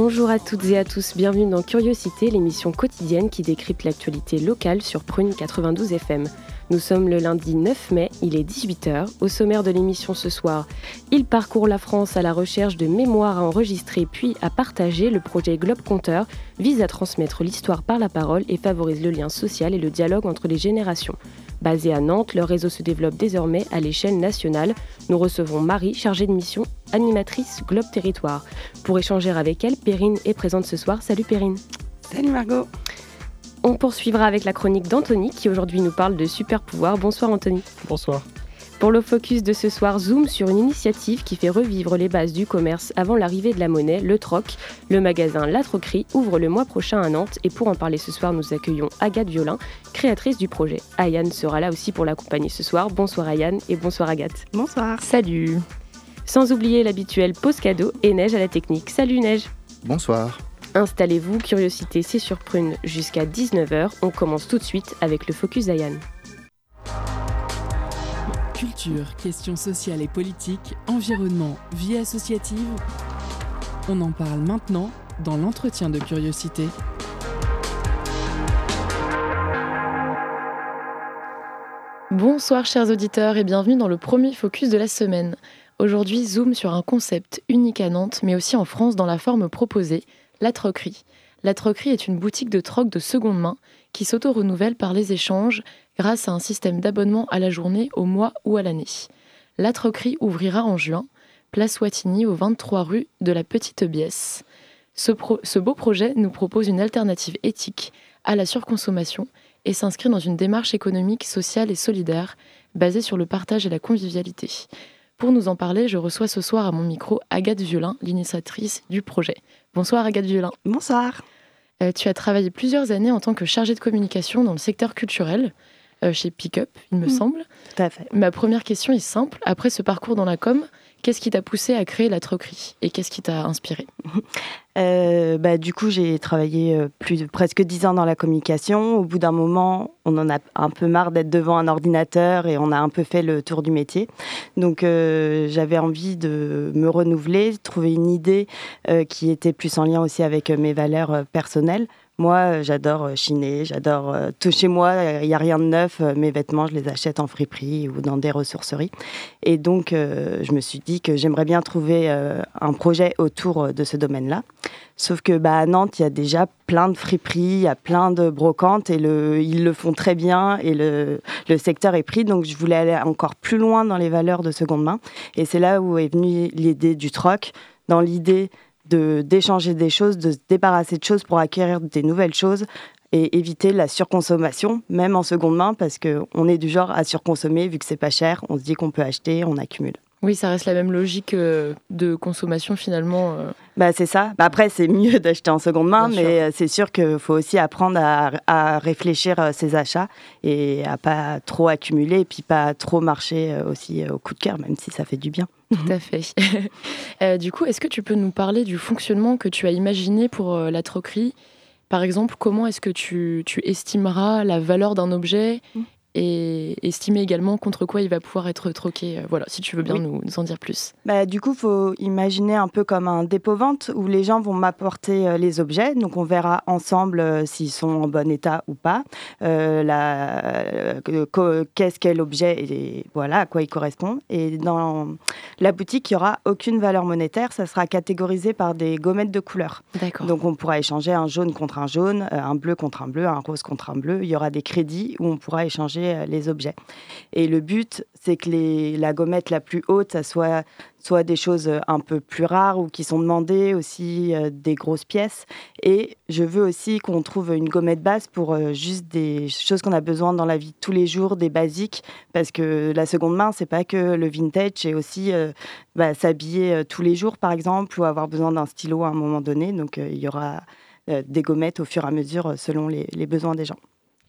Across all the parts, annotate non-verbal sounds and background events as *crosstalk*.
Bonjour à toutes et à tous, bienvenue dans Curiosité, l'émission quotidienne qui décrypte l'actualité locale sur Prune 92 FM. Nous sommes le lundi 9 mai, il est 18h. Au sommaire de l'émission ce soir, il parcourt la France à la recherche de mémoires à enregistrer puis à partager. Le projet Globe Compteur vise à transmettre l'histoire par la parole et favorise le lien social et le dialogue entre les générations. Basé à Nantes, leur réseau se développe désormais à l'échelle nationale. Nous recevons Marie, chargée de mission, animatrice Globe Territoire. Pour échanger avec elle, Perrine est présente ce soir. Salut Perrine. Salut Margot. On poursuivra avec la chronique d'Anthony qui aujourd'hui nous parle de super pouvoirs. Bonsoir Anthony. Bonsoir. Pour le focus de ce soir, zoom sur une initiative qui fait revivre les bases du commerce avant l'arrivée de la monnaie, le troc. Le magasin La Troquerie ouvre le mois prochain à Nantes et pour en parler ce soir, nous accueillons Agathe Violin, créatrice du projet. Ayane sera là aussi pour l'accompagner ce soir. Bonsoir Ayane et bonsoir Agathe. Bonsoir. Salut. Sans oublier l'habituel pause cadeau et Neige à la technique. Salut Neige. Bonsoir. Installez-vous, curiosité c'est sur Prune jusqu'à 19h. On commence tout de suite avec le focus d'Ayane. Culture, questions sociales et politiques, environnement, vie associative. On en parle maintenant dans l'entretien de curiosité. Bonsoir chers auditeurs et bienvenue dans le premier focus de la semaine. Aujourd'hui, zoom sur un concept unique à Nantes, mais aussi en France dans la forme proposée, la troquerie. La troquerie est une boutique de troc de seconde main qui s'auto-renouvelle par les échanges grâce à un système d'abonnement à la journée, au mois ou à l'année. La troquerie ouvrira en juin, place Wattigny, au 23 rue de la Petite Biesse. Ce, ce beau projet nous propose une alternative éthique à la surconsommation et s'inscrit dans une démarche économique, sociale et solidaire basée sur le partage et la convivialité. Pour nous en parler, je reçois ce soir à mon micro Agathe Violin, l'initiatrice du projet. Bonsoir Agathe Violin. Bonsoir. Euh, tu as travaillé plusieurs années en tant que chargée de communication dans le secteur culturel euh, chez Pickup, il me Mm. semble. Tout à fait. Ma première question est simple. Après ce parcours dans la com, qu'est-ce qui t'a poussé à créer la troquerie et qu'est-ce qui t'a inspiré? *laughs* Euh, bah, du coup, j'ai travaillé euh, presque dix ans dans la communication. Au bout d'un moment, on en a un peu marre d'être devant un ordinateur et on a un peu fait le tour du métier. Donc, euh, j'avais envie de me renouveler, trouver une idée qui était plus en lien aussi avec mes valeurs personnelles. Moi, euh, j'adore euh, chiner, j'adore euh, tout chez moi. Il n'y a rien de neuf. Mes vêtements, je les achète en friperie ou dans des ressourceries. Et donc, je me suis dit que j'aimerais bien trouver un projet autour de ce domaine-là. Sauf que bah, à Nantes, il y a déjà plein de friperies, il y a plein de brocantes et ils le font très bien et le secteur est pris. Donc, je voulais aller encore plus loin dans les valeurs de seconde main. Et c'est là où est venue l'idée du troc, dans l'idée de d'échanger des choses, de se débarrasser de choses pour acquérir des nouvelles choses et éviter la surconsommation, même en seconde main, parce qu'on est du genre à surconsommer, vu que c'est pas cher, on se dit qu'on peut acheter, on accumule. Oui, ça reste la même logique euh, de consommation finalement. euh. Bah, c'est ça. Bah, après, c'est mieux *laughs* d'acheter en seconde main, Bien mais euh, c'est sûr qu'il faut aussi apprendre à, à réfléchir ses achats et à pas trop accumuler et puis pas trop marcher aussi au coup de cœur, même si ça fait du bien. *laughs* Tout à fait. *laughs* Euh, du coup, est-ce que tu peux nous parler du fonctionnement que tu as imaginé pour euh, la troquerie? Par exemple, comment est-ce que tu, tu estimeras la valeur d'un objet? Mm. Et estimer également contre quoi il va pouvoir être troqué Euh, Voilà, si tu veux bien Oui. nous, nous en dire plus. Bah, du coup, faut imaginer un peu comme un dépôt-vente où les gens vont m'apporter euh, les objets. Donc, on verra ensemble euh, s'ils sont en bon état ou pas. Euh, la- Qu'est-ce qu'est l'objet et voilà à quoi il correspond. Et dans la boutique, il n'y aura aucune valeur monétaire. Ça sera catégorisé par des gommettes de couleur. D'accord. Donc, on pourra échanger un jaune contre un jaune, un bleu contre un bleu, un rose contre un bleu. Il y aura des crédits où on pourra échanger changer les objets. Et le but, c'est que la gommette la plus haute, ça soit soit des choses un peu plus rares ou qui sont demandées, aussi des grosses pièces. Et je veux aussi qu'on trouve une gommette basse pour juste des choses qu'on a besoin dans la vie tous les jours, des basiques, parce que la seconde main, c'est pas que le vintage, c'est aussi bah, s'habiller tous les jours, par exemple, ou avoir besoin d'un stylo à un moment donné. Donc il y aura des gommettes au fur et à mesure selon les besoins des gens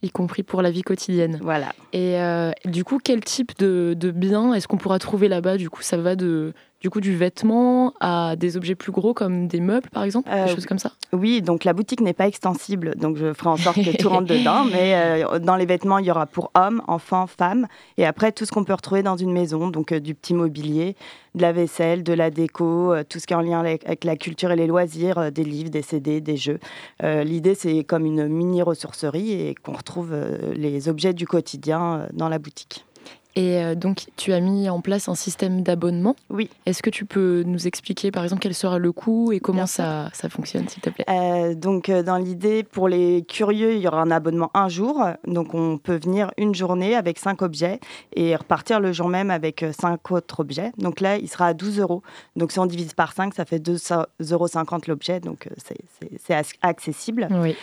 y compris pour la vie quotidienne. Voilà. Et euh, du coup, quel type de, de biens est-ce qu'on pourra trouver là-bas? Du coup, ça va de du coup du vêtement à des objets plus gros comme des meubles par exemple, des euh, choses comme ça Oui, donc la boutique n'est pas extensible, donc je ferai en sorte que tout rentre dedans, mais euh, dans les vêtements, il y aura pour hommes, enfants, femmes, et après tout ce qu'on peut retrouver dans une maison, donc du petit mobilier, de la vaisselle, de la déco, tout ce qui est en lien avec la culture et les loisirs, des livres, des CD, des jeux. L'idée, c'est comme une mini ressourcerie et qu'on retrouve les objets du quotidien dans la boutique. Et euh, donc, tu as mis en place un système d'abonnement. Oui. Est-ce que tu peux nous expliquer, par exemple, quel sera le coût et comment ça, ça, fonctionne, s'il te plaît? Euh, Donc, euh, dans l'idée, pour les curieux, il y aura un abonnement un jour. Donc, on peut venir une journée avec cinq objets et repartir le jour même avec cinq autres objets. Donc là, il sera à 12 euros. Donc, si on divise par 5, ça fait 2,50 euros l'objet. Donc, c'est accessible. Oui,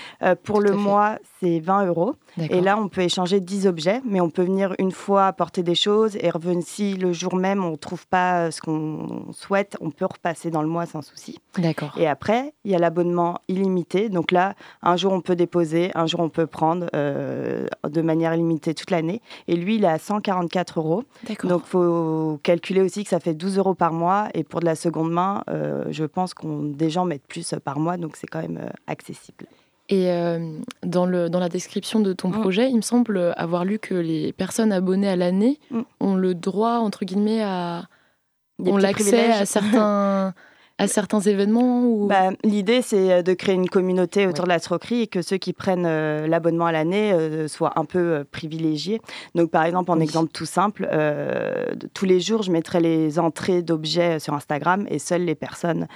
pour le mois, c'est 20 euros. Et là, on peut échanger 10 objets, mais on peut venir une fois apporter des choses et revenir si le jour même on ne trouve pas euh, ce qu'on souhaite, on peut repasser dans le mois sans souci. D'accord. Et après, il y a l'abonnement illimité. Donc là, un jour on peut déposer, un jour on peut prendre euh, de manière illimitée toute l'année. Et lui, il est à 144 euros. Donc il faut calculer aussi que ça fait 12 euros par mois. Et pour de la seconde main, euh, je pense qu'on des gens mettent plus par mois, donc c'est quand même accessible. Et euh, dans, le, dans la description de ton mm. projet, il me semble avoir lu que les personnes abonnées à l'année mm. ont le droit, entre guillemets, à... ont l'accès à certains... *laughs* à certains événements ou... bah, L'idée, c'est euh, de créer une communauté autour de la troquerie et que ceux qui prennent euh, l'abonnement à l'année euh, soient un peu privilégiés. Donc, par exemple, en exemple tout simple, tous les jours, je mettrai les entrées d'objets sur Instagram et seules les personnes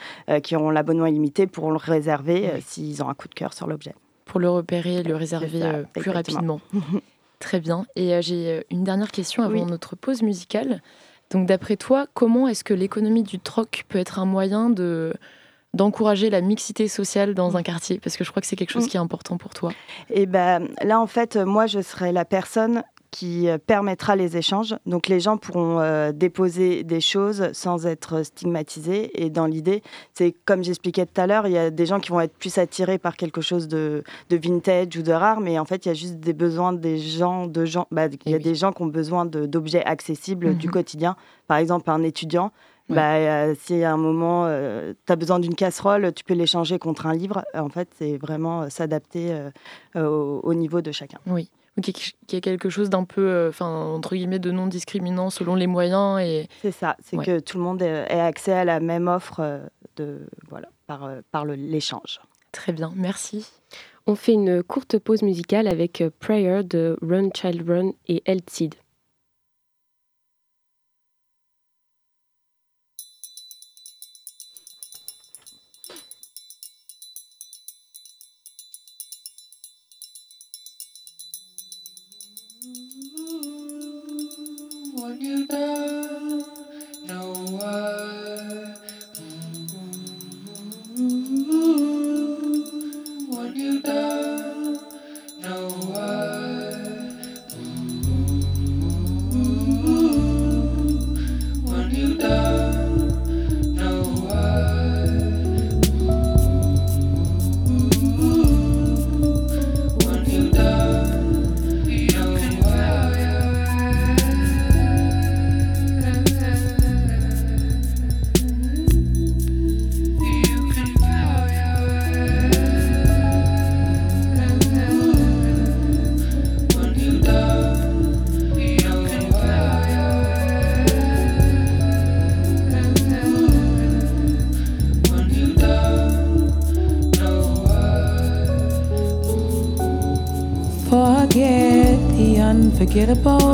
qui auront l'abonnement illimité pourront le réserver s'ils ont un coup de cœur sur l'objet. Pour le repérer, le réserver plus rapidement. *laughs* Très bien. Et j'ai une dernière question avant notre pause musicale. Donc d'après toi, comment est-ce que l'économie du troc peut être un moyen de d'encourager la mixité sociale dans un quartier? Parce que je crois que c'est quelque chose mm. qui est important pour toi. Et eh ben là, en fait, moi, je serais la personne qui euh, permettra les échanges. Donc les gens pourront euh, déposer des choses sans être stigmatisés. Et dans l'idée, c'est comme j'expliquais tout à l'heure, il y a des gens qui vont être plus attirés par quelque chose de, vintage ou de rare, mais en fait, il y a juste des besoins des gens, de gens. Bah, il y a des gens qui ont besoin d'objets accessibles du mhm. quotidien. Par exemple, un étudiant. Bah, euh, si à un moment tu as besoin d'une casserole, tu peux l'échanger contre un livre. En fait, c'est vraiment s'adapter au, niveau de chacun. Oui qui est quelque chose d'un peu, euh, enfin entre guillemets, de non discriminant selon les moyens et. C'est ça, c'est que tout le monde ait accès à la même offre euh, de voilà par euh, par l'échange. Très bien, merci. On fait une courte pause musicale avec Prayer de Run Child Run et Seed. You don't forgettable.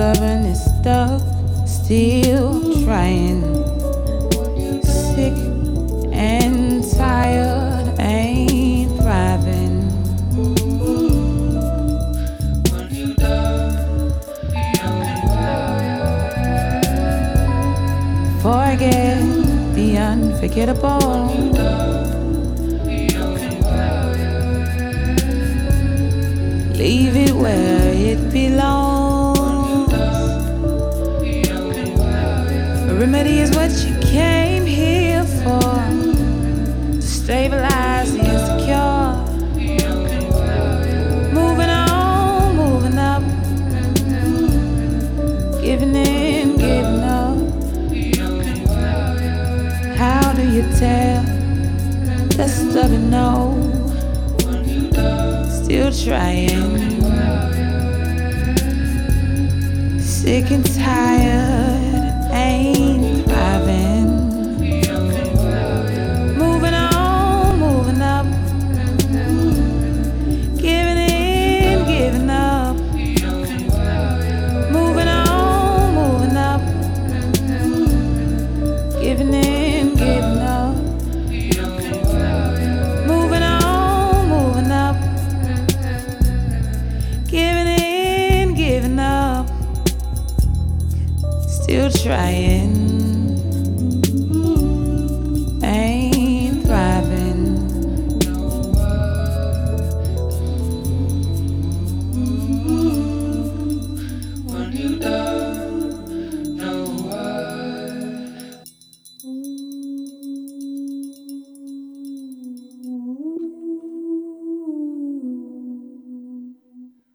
You tell stubbornness stuck? Still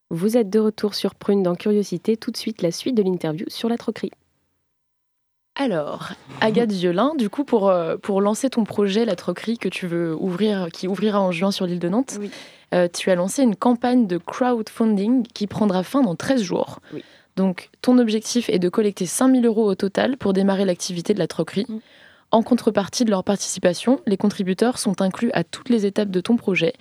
Vous êtes de retour sur Prune dans Curiosité. Tout de suite, la suite de l'interview sur la troquerie. Alors, Agathe Violin, du coup, pour, euh, pour lancer ton projet, la troquerie que tu veux ouvrir, qui ouvrira en juin sur l'île de Nantes, Oui. euh, tu as lancé une campagne de crowdfunding qui prendra fin dans 13 jours. Oui. Donc, ton objectif est de collecter 5000 euros au total pour démarrer l'activité de la troquerie. Mm. En contrepartie de leur participation, les contributeurs sont inclus à toutes les étapes de ton projet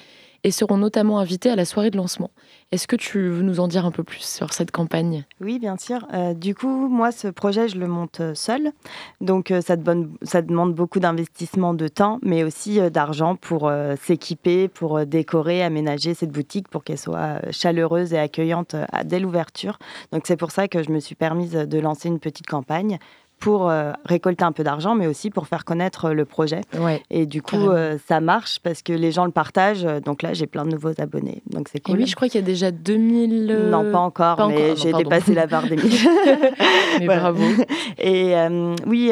et seront notamment invités à la soirée de lancement. Est-ce que tu veux nous en dire un peu plus sur cette campagne? Oui, bien sûr. Euh, du coup, moi, ce projet, je le monte euh, seul. Donc, euh, ça, demande, beaucoup d'investissement de temps, mais aussi d'argent pour s'équiper, pour décorer, aménager cette boutique pour qu'elle soit chaleureuse et accueillante dès l'ouverture. Donc, c'est pour ça que je me suis permise de lancer une petite campagne pour euh, récolter un peu d'argent, mais aussi pour faire connaître euh, le projet. Ouais. Et du coup, euh, ça marche parce que les gens le partagent. Donc là, j'ai plein de nouveaux abonnés. Donc c'est Et cool. oui, je crois qu'il y a déjà 2000... euh, Non, pas encore, pas mais non, j'ai dépassé la barre des 1000. *laughs* Mais Voilà. bravo. Et oui,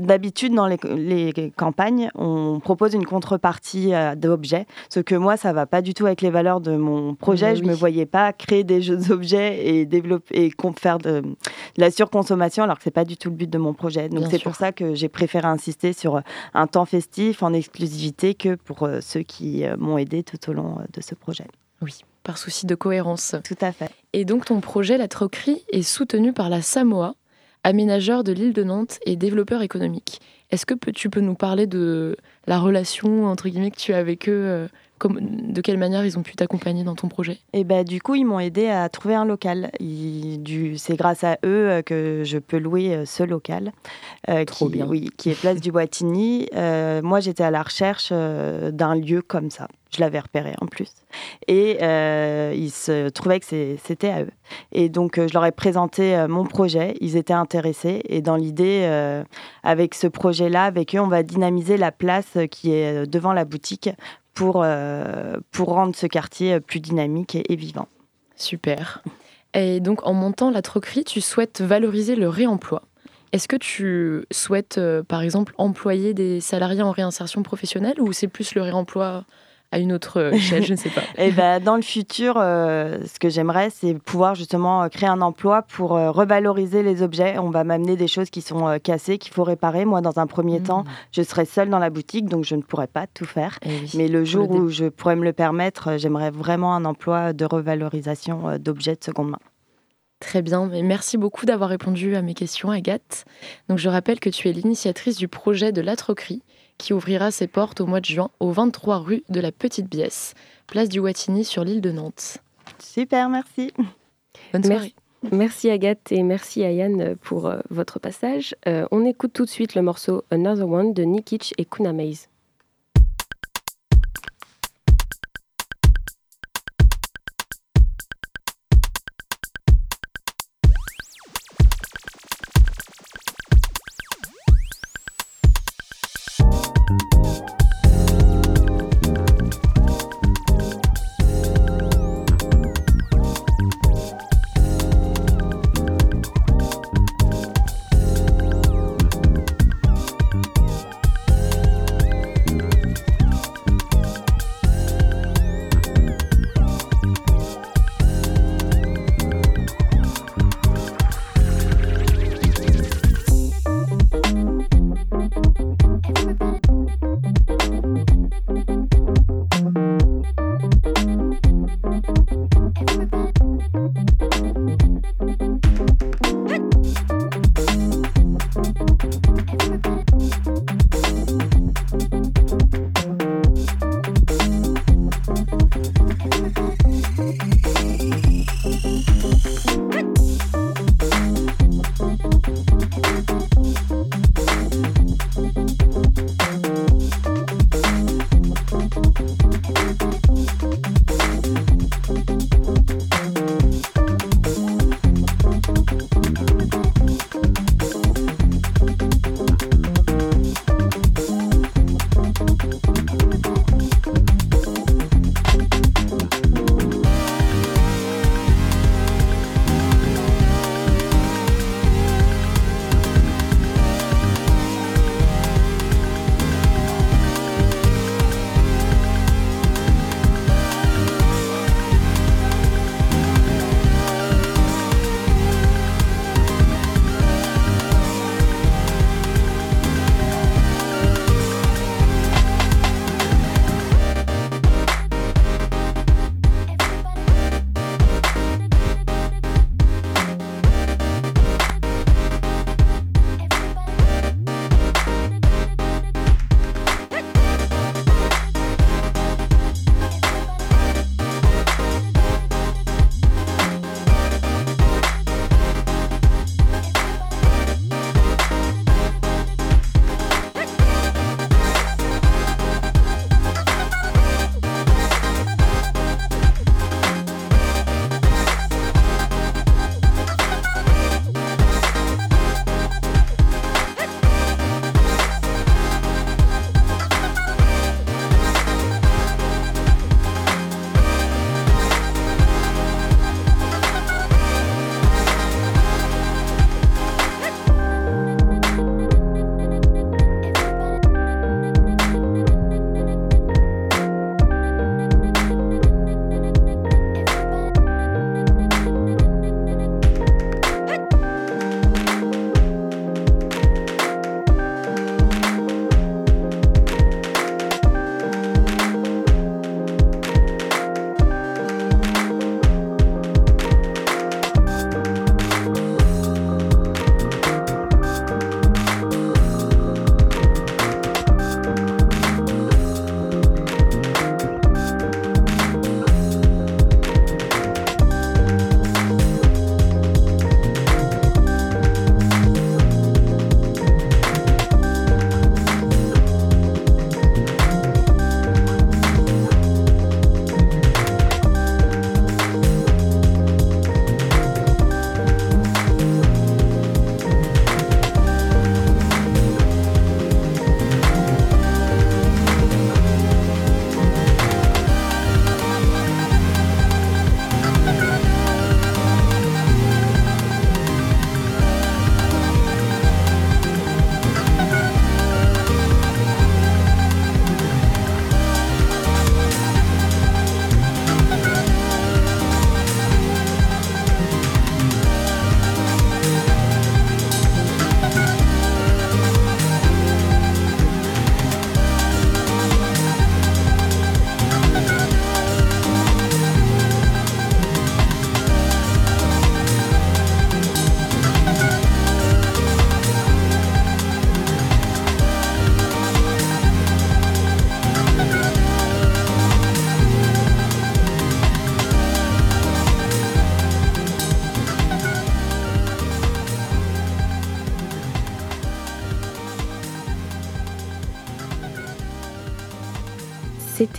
d'habitude, dans les, les campagnes, on propose une contrepartie euh, d'objets. Ce que moi, ça va pas du tout avec les valeurs de mon projet. Je oui. me voyais pas créer des jeux *laughs* d'objets et développer et faire de, de la surconsommation, alors que c'est pas du tout le but de mon projet. Donc c'est pour ça que j'ai préféré insister sur euh, un temps festif en exclusivité que pour euh, ceux qui euh, m'ont aidé tout au long de ce projet. Oui, par souci de cohérence. Tout à fait. Et donc ton projet, la troquerie, est soutenu par la Samoa, aménageur de l'île de Nantes et développeur économique. Est-ce que tu peux nous parler de la relation entre guillemets que tu as avec eux euh, comme, De quelle manière ils ont pu t'accompagner dans ton projet? Et ben, du coup, ils m'ont aidé à trouver un local. C'est grâce à eux euh, que je peux louer euh, ce local, euh, Trop qui, bien. Oui, qui est place du Boitigny. Euh, moi, j'étais à la recherche d'un lieu comme ça. Je l'avais repéré en plus. Et euh, il se trouvait que c'était à eux. Et donc, je leur ai présenté mon projet. Ils étaient intéressés. Et dans l'idée, avec ce projet-là, avec eux, on va dynamiser la place euh, qui est euh, devant la boutique pour, euh, pour rendre ce quartier plus dynamique et, et vivant. Super. Et donc en montant la troquerie, tu souhaites valoriser le réemploi. Est-ce que tu souhaites, par exemple, employer des salariés en réinsertion professionnelle ou c'est plus le réemploi à une autre échelle, je ne sais pas. Et *laughs* eh ben, dans le futur, ce que j'aimerais, c'est pouvoir justement créer un emploi pour revaloriser les objets. On va m'amener des choses qui sont cassées, qu'il faut réparer. Moi, dans un premier mmh. temps, je serai seule dans la boutique, donc je ne pourrais pas tout faire. Eh Mais le jour où je pourrais me le permettre, j'aimerais vraiment un emploi de revalorisation d'objets de seconde main. Très bien, mais merci beaucoup d'avoir répondu à mes questions, Agathe. Donc, je rappelle que tu es l'initiatrice du projet de l'Atroquerie, qui ouvrira ses portes au mois de juin au 23 rue de la Petite Biesse, place du Wattignies sur l'île de Nantes. Super, merci. Bonne soirée. Merci. Agathe et merci à Yann pour euh, votre passage. Euh, on écoute tout de suite le morceau Another One de Nikic et Kuna Maze.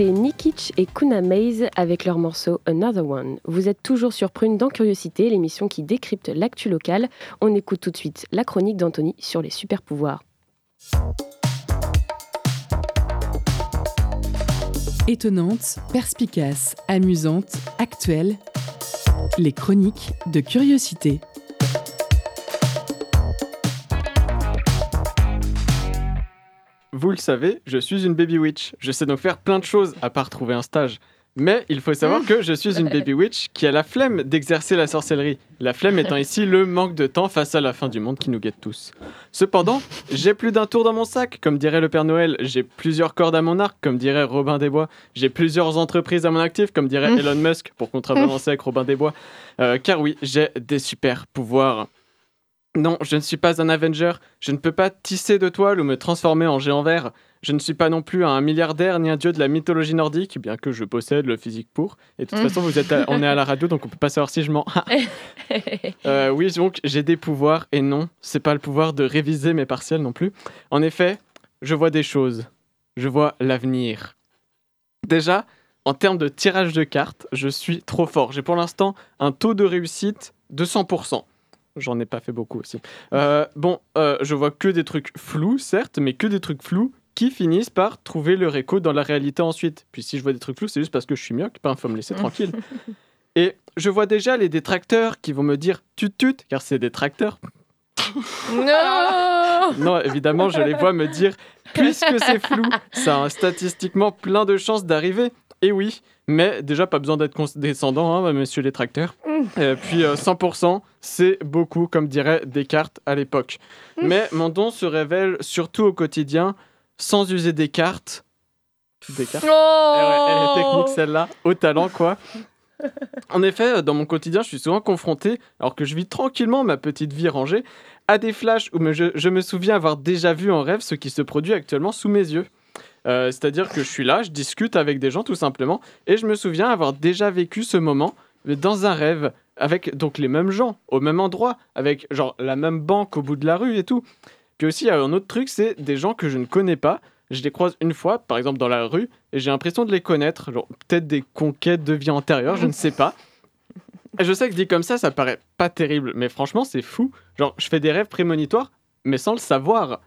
C'était Nikic et Kuna Maze avec leur morceau Another One. Vous êtes toujours sur Prune dans Curiosité, l'émission qui décrypte l'actu locale. On écoute tout de suite la chronique d'Anthony sur les super pouvoirs. Étonnante, perspicace, amusante, actuelle, les chroniques de Curiosité. Vous le savez, je suis une baby witch. Je sais donc faire plein de choses à part trouver un stage. Mais il faut savoir que je suis une *laughs* baby witch qui a la flemme d'exercer la sorcellerie. La flemme étant ici le manque de temps face à la fin du monde qui nous guette tous. Cependant, j'ai plus d'un tour dans mon sac, comme dirait le Père Noël. J'ai plusieurs cordes à mon arc, comme dirait Robin des Bois. J'ai plusieurs entreprises à mon actif, comme dirait *laughs* Elon Musk, pour contrebalancer avec Robin des Bois. Euh, car oui, j'ai des super pouvoirs. Non, je ne suis pas un Avenger. Je ne peux pas tisser de toile ou me transformer en géant vert. Je ne suis pas non plus un milliardaire ni un dieu de la mythologie nordique, bien que je possède le physique pour. Et de toute façon, vous êtes à- on est à la radio, donc on peut pas savoir si je mens. *laughs* *laughs* Euh, oui, donc j'ai des pouvoirs et non, c'est pas le pouvoir de réviser mes partiels non plus. En effet, je vois des choses. Je vois l'avenir. Déjà, en termes de tirage de cartes, je suis trop fort. J'ai pour l'instant un taux de réussite de 100%. J'en ai pas fait beaucoup aussi. Euh, bon, euh, je vois que des trucs flous, certes, mais que des trucs flous qui finissent par trouver leur écho dans la réalité ensuite. Puis si je vois des trucs flous, c'est juste parce que je suis myope, pas faut me laisser tranquille. *laughs* Et je vois déjà les détracteurs qui vont me dire tut tut, car c'est des tracteurs. Non Non, évidemment, je les vois me dire puisque c'est flou, ça a *laughs* statistiquement plein de chances d'arriver. Et oui, mais déjà pas besoin d'être condescendant, hein, monsieur les tracteurs. Euh, puis euh, 100%, c'est beaucoup, comme dirait Descartes à l'époque. Mais mon don se révèle surtout au quotidien, sans user des cartes. Des cartes Eh ouais, elle est technique celle-là, au talent quoi. *laughs* En effet, euh, dans mon quotidien, je suis souvent confronté, alors que je vis tranquillement ma petite vie rangée, à des flashs où je me souviens avoir déjà vu en rêve ce qui se produit actuellement sous mes yeux. Euh, C'est-à-dire que je suis là, je discute avec des gens tout simplement, et je me souviens avoir déjà vécu ce moment dans un rêve, avec donc les mêmes gens, au même endroit, avec genre la même banque au bout de la rue et tout. Puis aussi, il y a un autre truc, c'est des gens que je ne connais pas. Je les croise une fois, par exemple dans la rue, et j'ai l'impression de les connaître. Genre peut-être des conquêtes de vie antérieure, je ne sais pas. Je sais que dit comme ça, ça paraît pas terrible, mais franchement, c'est fou. Genre, je fais des rêves prémonitoires, mais sans le savoir.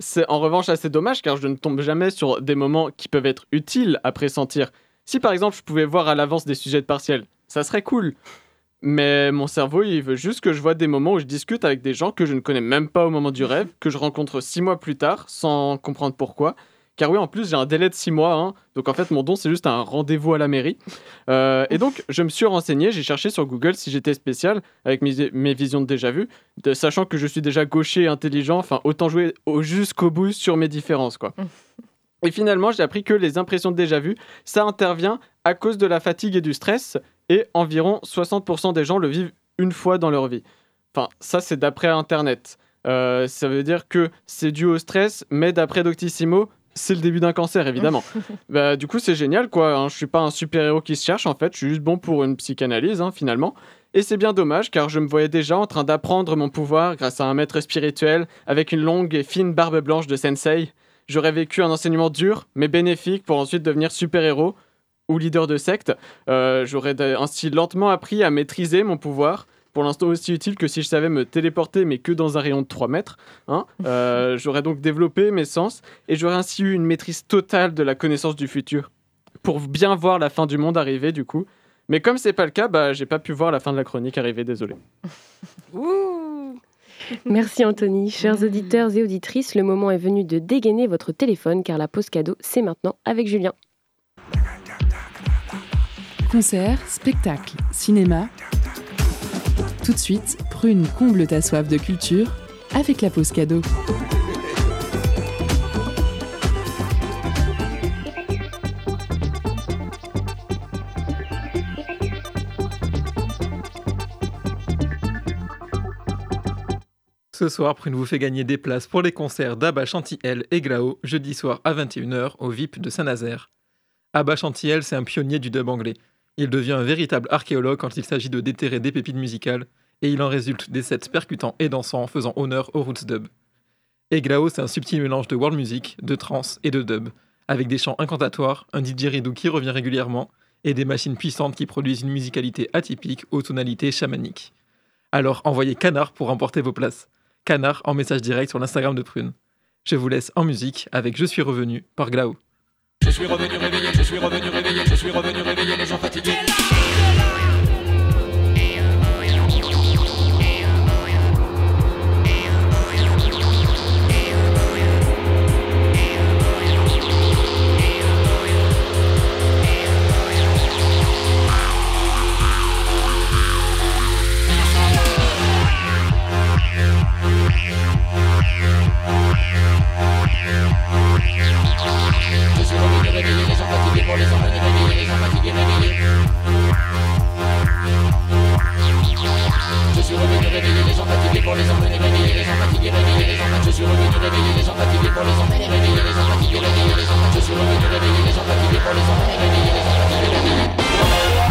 C'est en revanche assez dommage car je ne tombe jamais sur des moments qui peuvent être utiles à pressentir. Si par exemple je pouvais voir à l'avance des sujets de partiel, ça serait cool. Mais mon cerveau, il veut juste que je vois des moments où je discute avec des gens que je ne connais même pas au moment du rêve, que je rencontre six mois plus tard, sans comprendre pourquoi. Car oui, en plus, j'ai un délai de six mois, hein. donc en fait, mon don, c'est juste un rendez-vous à la mairie. Euh, et donc, je me suis renseigné, j'ai cherché sur Google si j'étais spécial, avec mes, visions de déjà vu, sachant que je suis déjà gaucher intelligent, enfin, autant jouer au- jusqu'au bout sur mes différences, quoi. Et finalement, j'ai appris que les impressions de déjà vu, ça intervient à cause de la fatigue et du stress, et environ 60% des gens le vivent une fois dans leur vie. Enfin, ça, c'est d'après Internet. Euh, ça veut dire que c'est dû au stress, mais d'après Doctissimo, c'est le début d'un cancer, évidemment. *laughs* bah, du coup, c'est génial, quoi. Hein. Je suis pas un super-héros qui se cherche, en fait. Je suis juste bon pour une psychanalyse, hein, finalement. Et c'est bien dommage, car je me voyais déjà en train d'apprendre mon pouvoir grâce à un maître spirituel avec une longue et fine barbe blanche de sensei. J'aurais vécu un enseignement dur, mais bénéfique, pour ensuite devenir super-héros ou leader de secte. Euh, J'aurais ainsi lentement appris à maîtriser mon pouvoir, pour l'instant aussi utile que si je savais me téléporter, mais que dans un rayon de 3 mètres. hein. *laughs* Euh, j'aurais donc développé mes sens, et j'aurais ainsi eu une maîtrise totale de la connaissance du futur, pour bien voir la fin du monde arriver, du coup. Mais comme c'est pas le cas, bah, j'ai pas pu voir la fin de la chronique arriver, désolé. *laughs* Merci Anthony. Chers auditeurs et auditrices, le moment est venu de dégainer votre téléphone car la pause cadeau, c'est maintenant avec Julien. Concert, spectacle, cinéma. Tout de suite, Prune comble ta soif de culture avec la pause cadeau. Ce soir, Prune vous fait gagner des places pour les concerts d'Abba Chantiel et Glao jeudi soir à 21h au VIP de Saint-Nazaire. Abba Chantiel, c'est un pionnier du dub anglais. Il devient un véritable archéologue quand il s'agit de déterrer des pépites musicales et il en résulte des sets percutants et dansants faisant honneur aux roots dub. Et Glao, c'est un subtil mélange de world music, de trance et de dub, avec des chants incantatoires, un DJ Ridou qui revient régulièrement et des machines puissantes qui produisent une musicalité atypique aux tonalités chamaniques. Alors envoyez Canard pour remporter vos places. Canard en message direct sur l'Instagram de Prune. Je vous laisse en musique avec Je suis revenu par Glau. Je suis revenu réveillé, je suis revenu réveillé, je suis revenu réveillé les gens fatigués. Réveiller les fatigués fatigués réveillés. Je suis revenu réveiller les gens fatigués pour les emmener réveiller les gens fatigués réveiller les gens Je suis revenu réveiller les gens fatigués pour les emmener réveiller les gens fatigués réveiller les gens Je suis revenu réveiller les gens fatigués pour les fatigués réveillés.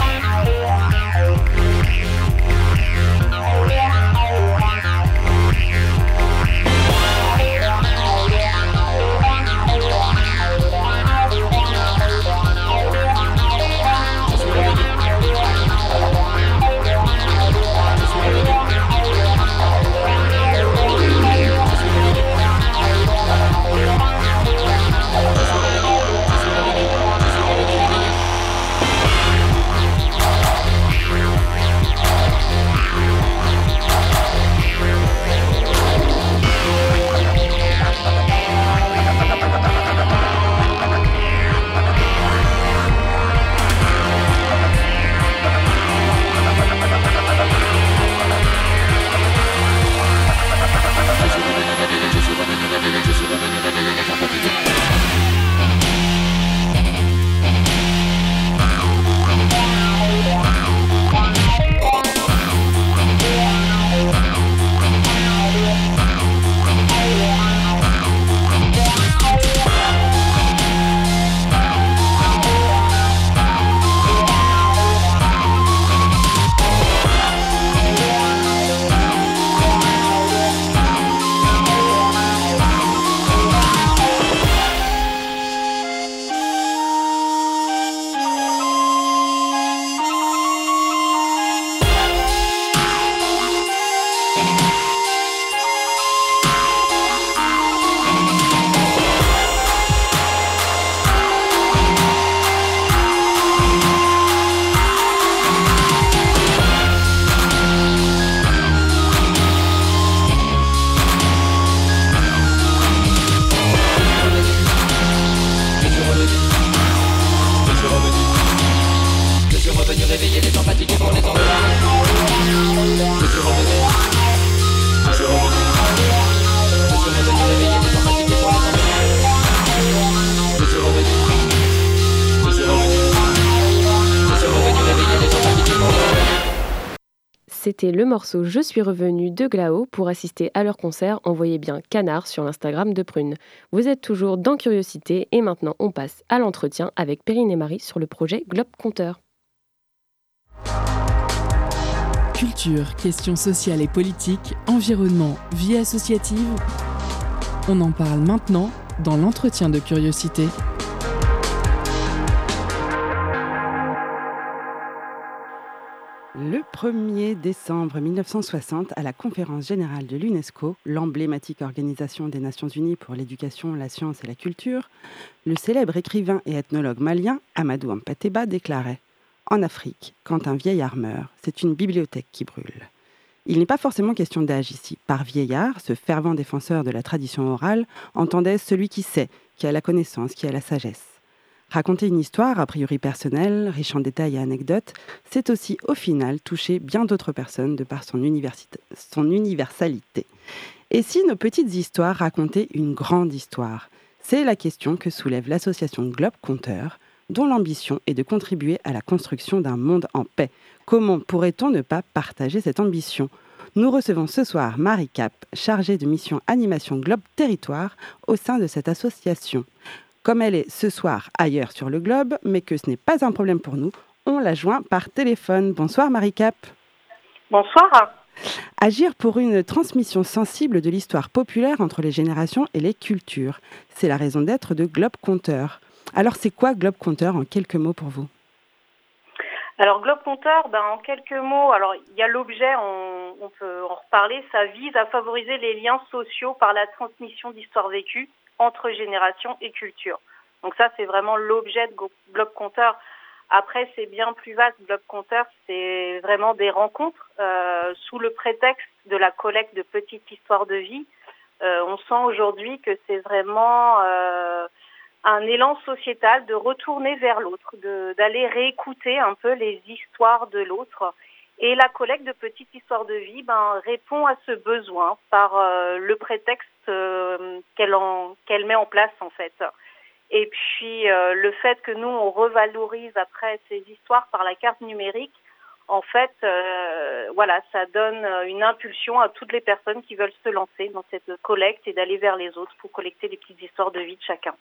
Le morceau Je suis revenu de Glao. Pour assister à leur concert, envoyez bien Canard sur l'Instagram de Prune. Vous êtes toujours dans Curiosité et maintenant on passe à l'entretien avec Perrine et Marie sur le projet Globe Compteur. Culture, questions sociales et politiques, environnement, vie associative. On en parle maintenant dans l'entretien de curiosité. Le 1er décembre 1960, à la conférence générale de l'UNESCO, l'emblématique organisation des Nations Unies pour l'éducation, la science et la culture, le célèbre écrivain et ethnologue malien Amadou Ampateba déclarait En Afrique, quand un vieillard meurt, c'est une bibliothèque qui brûle. Il n'est pas forcément question d'âge ici. Par vieillard, ce fervent défenseur de la tradition orale entendait celui qui sait, qui a la connaissance, qui a la sagesse. Raconter une histoire, a priori personnelle, riche en détails et anecdotes, c'est aussi au final toucher bien d'autres personnes de par son, son universalité. Et si nos petites histoires racontaient une grande histoire? C'est la question que soulève l'association Globe Conteur, dont l'ambition est de contribuer à la construction d'un monde en paix. Comment pourrait-on ne pas partager cette ambition? Nous recevons ce soir Marie Cap, chargée de mission animation Globe Territoire au sein de cette association. Comme elle est ce soir ailleurs sur le globe, mais que ce n'est pas un problème pour nous, on la joint par téléphone. Bonsoir Marie Cap. Bonsoir. Agir pour une transmission sensible de l'histoire populaire entre les générations et les cultures. C'est la raison d'être de Globe Conteur. Alors c'est quoi Globe Compteur en quelques mots pour vous? Alors Globe Compteur, ben, en quelques mots, alors il y a l'objet, on, on peut en reparler, ça vise à favoriser les liens sociaux par la transmission d'histoires vécues entre générations et cultures. Donc ça, c'est vraiment l'objet de Globe Compteur. Après, c'est bien plus vaste. Globe Compteur, c'est vraiment des rencontres euh, sous le prétexte de la collecte de petites histoires de vie. Euh, on sent aujourd'hui que c'est vraiment euh, un élan sociétal de retourner vers l'autre, d'aller réécouter un peu les histoires de l'autre. Et la collecte de petites histoires de vie ben, répond à ce besoin par euh, le prétexte euh, qu'elle met en place en fait. Et puis euh, le fait que nous on revalorise après ces histoires par la carte numérique, en fait, euh, voilà, ça donne euh, une impulsion à toutes les personnes qui veulent se lancer dans cette collecte et d'aller vers les autres pour collecter les petites histoires de vie de chacun.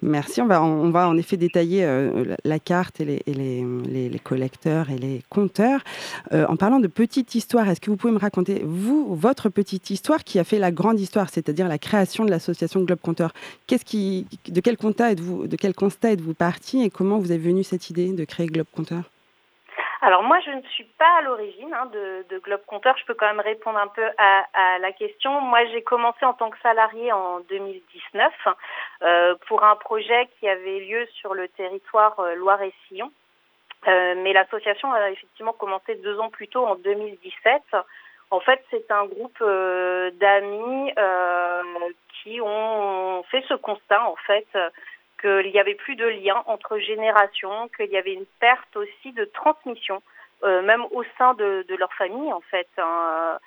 Merci. On va, on va en effet détailler euh, la, carte et, les, les, les- collecteurs et les compteurs. En parlant de petite histoire, est-ce que vous pouvez me raconter, vous, votre petite histoire qui a fait la grande histoire, c'est-à-dire la création de l'association Globe Compteur? Qu'est-ce qui, De quel constat êtes-vous êtes-vous parti et comment vous avez venu cette idée de créer Globe Compteur? Alors moi, je ne suis pas à l'origine hein, de, de Globe Compteur. Je peux quand même répondre un peu à, la question. Moi, j'ai commencé en tant que salarié en 2019 euh, pour un projet qui avait lieu sur le territoire euh, Loire-et-Sillon. Euh, mais l'association a effectivement commencé deux ans plus tôt, en 2017. En fait, c'est un groupe euh, d'amis qui ont fait ce constat, en fait, qu'il n'y avait plus de lien entre générations, qu'il y avait une perte aussi de transmission, euh, même au sein de, leur famille, en fait. hein.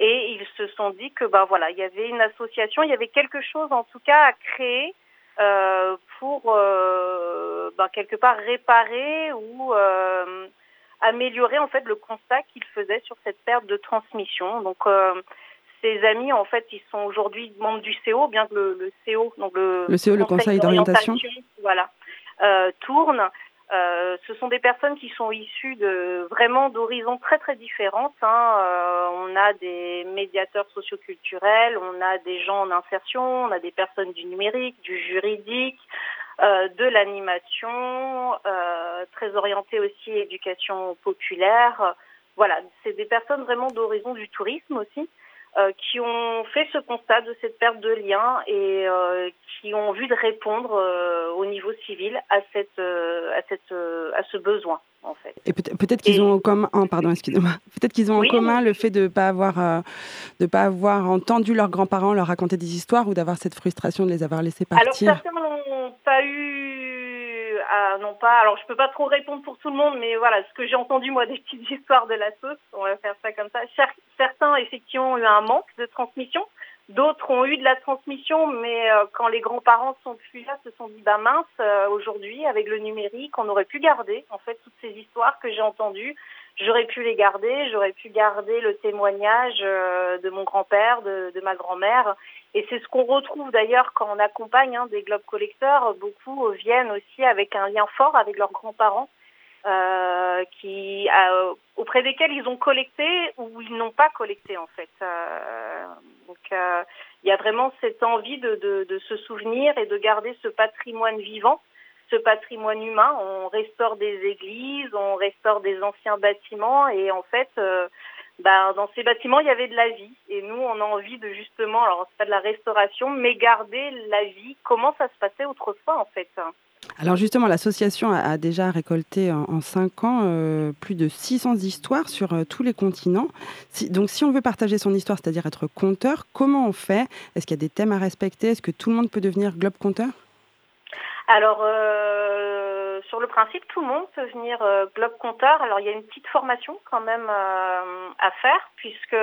Et ils se sont dit que, ben voilà, il y avait une association, il y avait quelque chose, en tout cas, à créer euh, pour euh, ben, quelque part réparer ou améliorer en fait le constat qu'ils faisaient sur cette perte de transmission. Donc ces amis en fait ils sont aujourd'hui membres du CO, bien que le, le CO donc le, Le CO, le Conseil d'orientation. voilà euh, tourne. Euh, ce sont des personnes qui sont issues de vraiment d'horizons très très différents. Hein. Euh, on a des médiateurs socioculturels, on a des gens en insertion, on a des personnes du numérique, du juridique, euh, de l'animation, très orientées aussi éducation populaire. Voilà, c'est des personnes vraiment d'horizon du tourisme aussi. Euh, qui ont fait ce constat de cette perte de lien et euh, qui ont envie de répondre euh, au niveau civil à cette à cette à ce besoin en fait. Et peut- peut-être qu'ils ont en commun, oh, pardon, excusez-moi. *laughs* Peut-être qu'ils ont Oui, en commun le fait de ne pas avoir, de pas avoir entendu leurs grands-parents leur raconter des histoires ou d'avoir cette frustration de les avoir laissés Alors partir. certains n'ont pas eu, ah, non pas. Alors je peux pas trop répondre pour tout le monde, mais voilà, ce que j'ai entendu moi *laughs* des petites histoires de la sauce, on va faire ça comme ça. Cer- Certains effectivement ont eu un manque de transmission, d'autres ont eu de la transmission, mais euh, quand les grands-parents sont plus là, se sont dit bah mince, euh, aujourd'hui avec le numérique, on aurait pu garder en fait toutes ces histoires que j'ai entendues. J'aurais pu les garder, j'aurais pu garder le témoignage euh, de mon grand-père, de, de ma grand-mère. Et c'est ce qu'on retrouve d'ailleurs quand on accompagne hein, des globes collecteurs. Beaucoup viennent aussi avec un lien fort avec leurs grands-parents, euh, qui euh, auprès desquels ils ont collecté ou ils n'ont pas collecté en fait. Euh, donc euh, il y a vraiment cette envie de, de, de se souvenir et de garder ce patrimoine vivant, ce patrimoine humain. On restaure des églises, on restaure des anciens bâtiments et en fait. Ben, dans ces bâtiments, il y avait de la vie. Et nous, on a envie de justement, alors c'est pas de la restauration, mais garder la vie, comment ça se passait autrefois en fait? Alors justement, l'association a, déjà récolté en, en cinq ans euh, plus de 600 histoires sur euh, tous les continents. Si- donc si on veut partager son histoire, c'est-à-dire être conteur, comment on fait? Est-ce qu'il y a des thèmes à respecter? Est-ce que tout le monde peut devenir globe conteur Alors, euh, sur le principe, tout le monde peut venir euh, globe compteur. Alors, il y a une petite formation quand même euh, à faire, puisque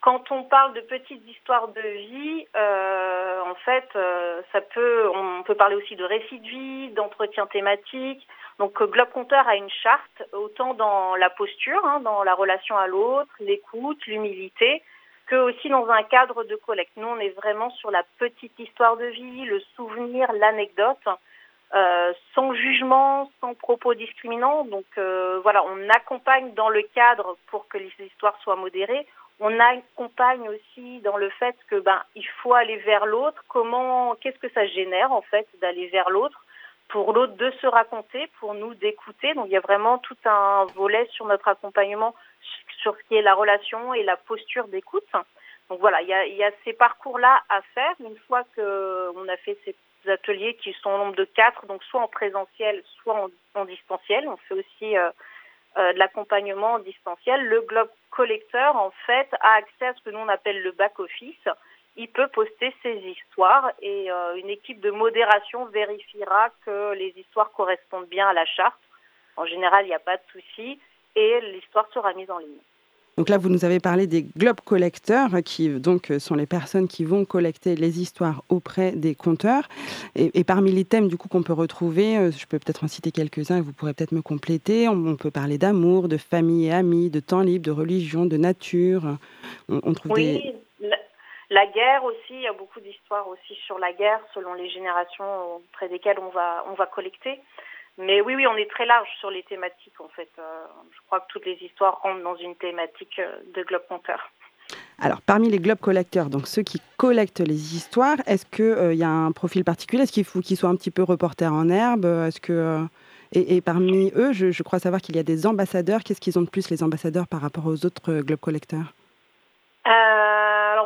quand on parle de petites histoires de vie, euh, en fait, euh, ça peut, on peut parler aussi de récits de vie, d'entretien thématique. Donc, Globe Compteur a une charte, autant dans la posture, hein, dans la relation à l'autre, l'écoute, l'humilité, que aussi dans un cadre de collecte. Nous, on est vraiment sur la petite histoire de vie, le souvenir, l'anecdote, euh, sans jugement, sans propos discriminants. Donc euh, voilà, on accompagne dans le cadre pour que les histoires soient modérées. On accompagne aussi dans le fait que ben il faut aller vers l'autre. Comment, qu'est-ce que ça génère en fait d'aller vers l'autre pour l'autre de se raconter, pour nous d'écouter? Donc il y a vraiment tout un volet sur notre accompagnement sur ce qui est la relation et la posture d'écoute. Donc voilà, il y a, il y a ces parcours-là à faire. Une fois qu'on a fait ces ateliers qui sont au nombre de quatre, donc soit en présentiel, soit en, distanciel. On fait aussi euh, euh, de l'accompagnement en distanciel. Le Globe Collecteur, en fait, a accès à ce que nous on appelle le back-office. Il peut poster ses histoires et euh, une équipe de modération vérifiera que les histoires correspondent bien à la charte. En général, il n'y a pas de souci et l'histoire sera mise en ligne. Donc là, vous nous avez parlé des globe collecteurs, qui donc sont les personnes qui vont collecter les histoires auprès des conteurs. Et, parmi les thèmes du coup qu'on peut retrouver, euh, je peux peut-être en citer quelques-uns et vous pourrez peut-être me compléter. On, peut parler d'amour, de famille et amis, de temps libre, de religion, de nature. On, trouve Oui, la, la guerre aussi, il y a beaucoup d'histoires aussi sur la guerre selon les générations auprès desquelles on va, on va collecter. Mais oui, oui, on est très large sur les thématiques en fait. Euh, je crois que toutes les histoires rentrent dans une thématique euh, de Globe Compteur. Alors, parmi les globe collecteurs, donc ceux qui collectent les histoires, est-ce qu'il y a un profil particulier? Est-ce qu'il faut qu'ils soient un petit peu reporters en herbe? Est-ce que euh, et, et parmi eux, je, je crois savoir qu'il y a des ambassadeurs. Qu'est-ce qu'ils ont de plus les ambassadeurs par rapport aux autres euh, globe collecteurs? Euh,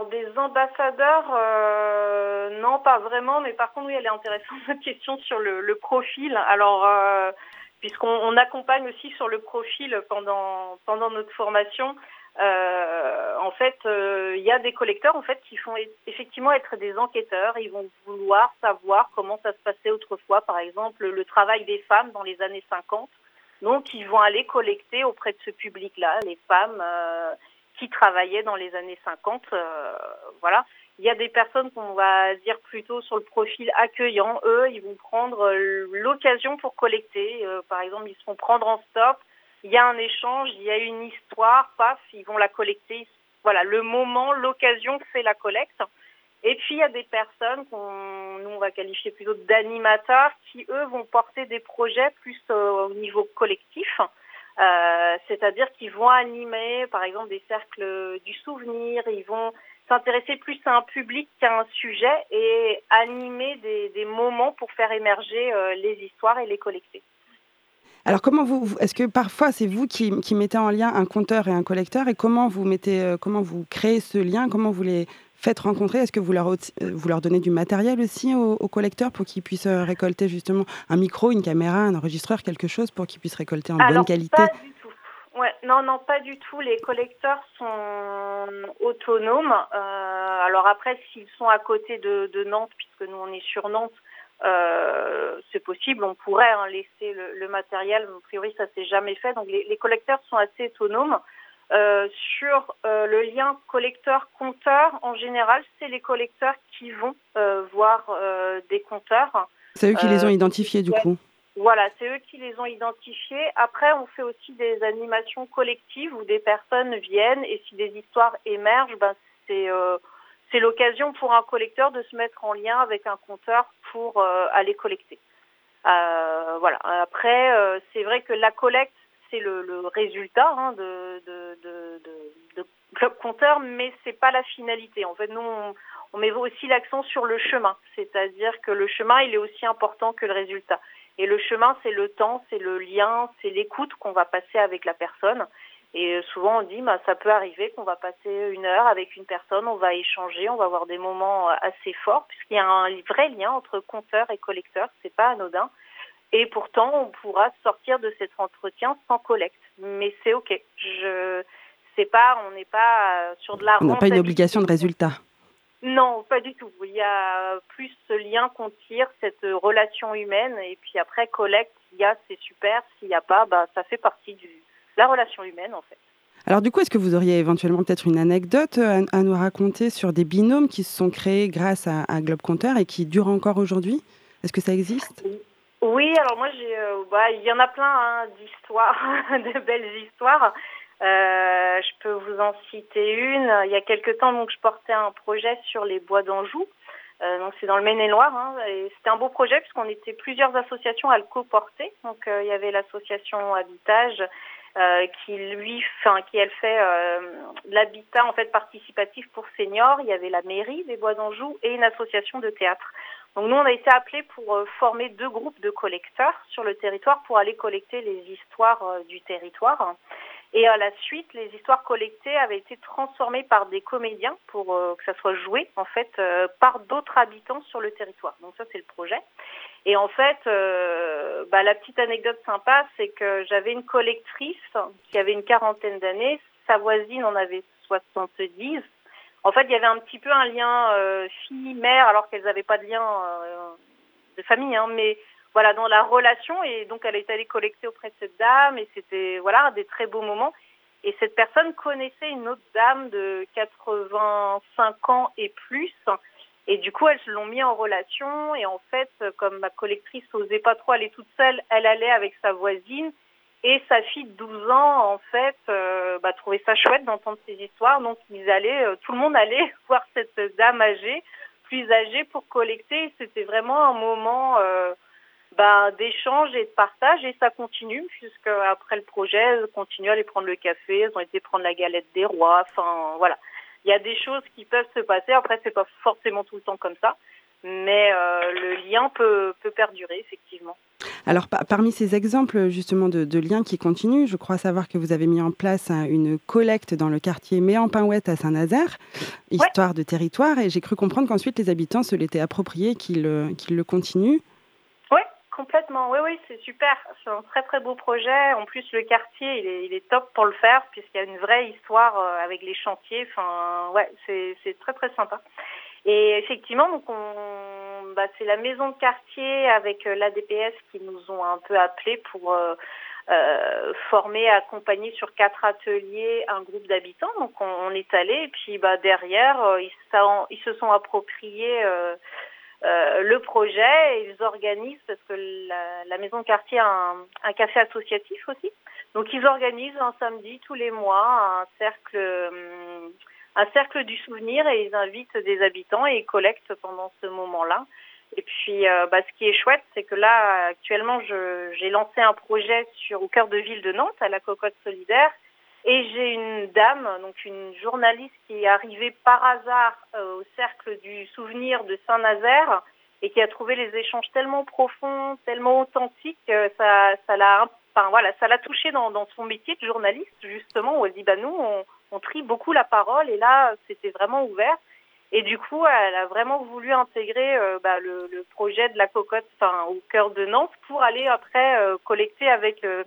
alors des ambassadeurs, euh, non, pas vraiment, mais par contre, oui, elle est intéressante *laughs* votre question sur le, profil. Alors, euh, puisqu'on on accompagne aussi sur le profil pendant pendant notre formation, euh, en fait, il y a des collecteurs en fait qui font e- effectivement être des enquêteurs. Ils vont vouloir savoir comment ça se passait autrefois, par exemple le travail des femmes dans les années 50. Donc, ils vont aller collecter auprès de ce public-là les femmes. Qui travaillaient dans les années 50. euh, voilà. Il y a des personnes qu'on va dire plutôt sur le profil accueillant. Eux, ils vont prendre euh, l'occasion pour collecter. Euh, par exemple, ils se font prendre en stop. Il y a un échange, il y a une histoire, paf, ils vont la collecter. Voilà, le moment, l'occasion fait la collecte. Et puis il y a des personnes qu'on nous on va qualifier plutôt d'animateurs qui eux vont porter des projets plus au niveau collectif. Euh, c'est-à-dire qu'ils vont animer, par exemple, des cercles du souvenir, ils vont s'intéresser plus à un public qu'à un sujet et animer des, moments pour faire émerger euh, les histoires et les collecter. Alors, comment vous, vous- est-ce que parfois c'est vous qui, qui mettez en lien un conteur et un collecteur? Et comment vous mettez, euh, comment vous créez ce lien, comment vous les faites rencontrer Est-ce que vous leur, euh, vous leur donnez du matériel aussi aux, aux collecteurs pour qu'ils puissent euh, récolter justement un micro, une caméra, un enregistreur, quelque chose pour qu'ils puissent récolter en bonne qualité? pas du tout. Ouais, non, non, pas du tout. Les collecteurs sont autonomes. Euh, alors après, s'ils sont à côté de, de Nantes, puisque nous on est sur Nantes, euh, c'est possible, on pourrait hein, laisser le, le matériel. A priori, ça s'est jamais fait. Donc les, les collecteurs sont assez autonomes. Euh, sur euh, le lien collecteur-compteur, en général, c'est les collecteurs qui vont euh, voir des compteurs. C'est eux qui les ont identifiés du ouais. coup Voilà, c'est eux qui les ont identifiés. Après, on fait aussi des animations collectives où des personnes viennent et si des histoires émergent, ben, c'est c'est l'occasion pour un collecteur de se mettre en lien avec un compteur pour aller collecter. Voilà. Après, c'est vrai que la collecte, c'est le, résultat hein, de, de, de, de, Club Compteur, mais c'est pas la finalité. En fait, nous, on, met aussi l'accent sur le chemin, c'est-à-dire que le chemin, il est aussi important que le résultat. Et le chemin, c'est le temps, c'est le lien, c'est l'écoute qu'on va passer avec la personne. Et souvent, on dit, bah, ça peut arriver qu'on va passer une heure avec une personne, on va échanger, on va avoir des moments assez forts, puisqu'il y a un vrai lien entre compteur et collecteur, c'est pas anodin. Et pourtant, on pourra sortir de cet entretien sans collecte. Mais c'est OK. Je sais pas, on n'est pas euh, sur de la On n'a pas une obligation de résultat. Non, pas du tout. Il y a plus ce lien qu'on tire, cette relation humaine, et puis après collecte, s'il y a, c'est super. S'il n'y a pas, bah ça fait partie de la relation humaine en fait. Alors du coup, est-ce que vous auriez éventuellement peut-être une anecdote euh, à, à nous raconter sur des binômes qui se sont créés grâce à, à Globe Compteur et qui durent encore aujourd'hui? Est-ce que ça existe? Oui, alors moi j'ai, euh, bah, il y en a plein hein, d'histoires, *laughs* de belles histoires. Euh, je peux vous en citer une. Il y a quelque temps, donc je portais un projet sur les bois d'Anjou. Euh, donc c'est dans le Maine-et-Loire. Hein, et c'était un beau projet puisqu'on était plusieurs associations à le co-porter. Donc euh, il y avait l'association Habitage euh, qui lui, enfin qui elle fait euh, l'habitat en fait participatif pour seniors. Il y avait la mairie des Bois d'Anjou et une association de théâtre. Donc nous, on a été appelés pour euh, former deux groupes de collecteurs sur le territoire pour aller collecter les histoires euh, du territoire. Et à la suite, les histoires collectées avaient été transformées par des comédiens pour euh, que ça soit joué en fait par d'autres habitants sur le territoire. Donc ça, c'est le projet. Et en fait, bah, la petite anecdote sympa, c'est que j'avais une collectrice qui avait une quarantaine d'années. Sa voisine en avait 70. En fait, il y avait un petit peu un lien euh, fille-mère, alors qu'elles n'avaient pas de lien euh, de famille, hein, mais voilà, dans la relation. Et donc, elle est allée collecter auprès de cette dame, et c'était voilà des très beaux moments. Et cette personne connaissait une autre dame de 85 ans et plus. Et du coup, elles se l'ont mis en relation. Et en fait, comme ma collectrice n'osait pas trop aller toute seule, elle allait avec sa voisine. Et sa fille de 12 ans, en fait, euh, bah, trouvait ça chouette d'entendre ces histoires. Donc, ils allaient, euh, tout le monde allait *laughs* voir cette dame âgée, plus âgée, pour collecter. C'était vraiment un moment euh, bah, d'échange et de partage. Et ça continue, puisque après le projet, elles continuent à aller prendre le café. Elles ont été prendre la galette des rois. Enfin, voilà. Il y a des choses qui peuvent se passer. Après, c'est pas forcément tout le temps comme ça. Mais euh, le lien peut, peut perdurer, effectivement. Alors, pa- parmi ces exemples justement de, de liens qui continuent, je crois savoir que vous avez mis en place hein, une collecte dans le quartier Méan-Pinouette à Saint-Nazaire, histoire de territoire, et j'ai cru comprendre qu'ensuite les habitants se l'étaient approprié, qu'ils euh, le continuent. Oui, complètement. Oui, oui, c'est super. C'est un très très beau projet. En plus, le quartier, il est, il est top pour le faire puisqu'il y a une vraie histoire euh, avec les chantiers. Enfin, ouais, c'est c'est très très sympa. Et effectivement, donc on, bah, c'est la maison de quartier avec euh, l'ADPS qui nous ont un peu appelés pour euh, euh, former, accompagner sur quatre ateliers un groupe d'habitants. Donc on, est allé et puis bah derrière euh, ils, ils se sont appropriés le projet et ils organisent parce que la, maison de quartier a un, un café associatif aussi. Donc ils organisent un samedi tous les mois un cercle hum, un cercle du souvenir et ils invitent des habitants et ils collectent pendant ce moment-là. Et puis, euh, bah, ce qui est chouette, c'est que là, actuellement, j'ai lancé un projet sur au cœur de ville de Nantes, à la Cocotte Solidaire, et j'ai une dame, donc une journaliste qui est arrivée par hasard euh, au cercle du souvenir de Saint-Nazaire et qui a trouvé les échanges tellement profonds, tellement authentiques, que ça, ça l'a, enfin voilà, ça l'a touché dans, dans son métier de journaliste justement où elle dit bah nous on, on trie beaucoup la parole et là c'était vraiment ouvert. Et du coup elle a vraiment voulu intégrer euh, bah, le, le projet de la cocotte, enfin au cœur de Nantes pour aller après euh, collecter avec euh,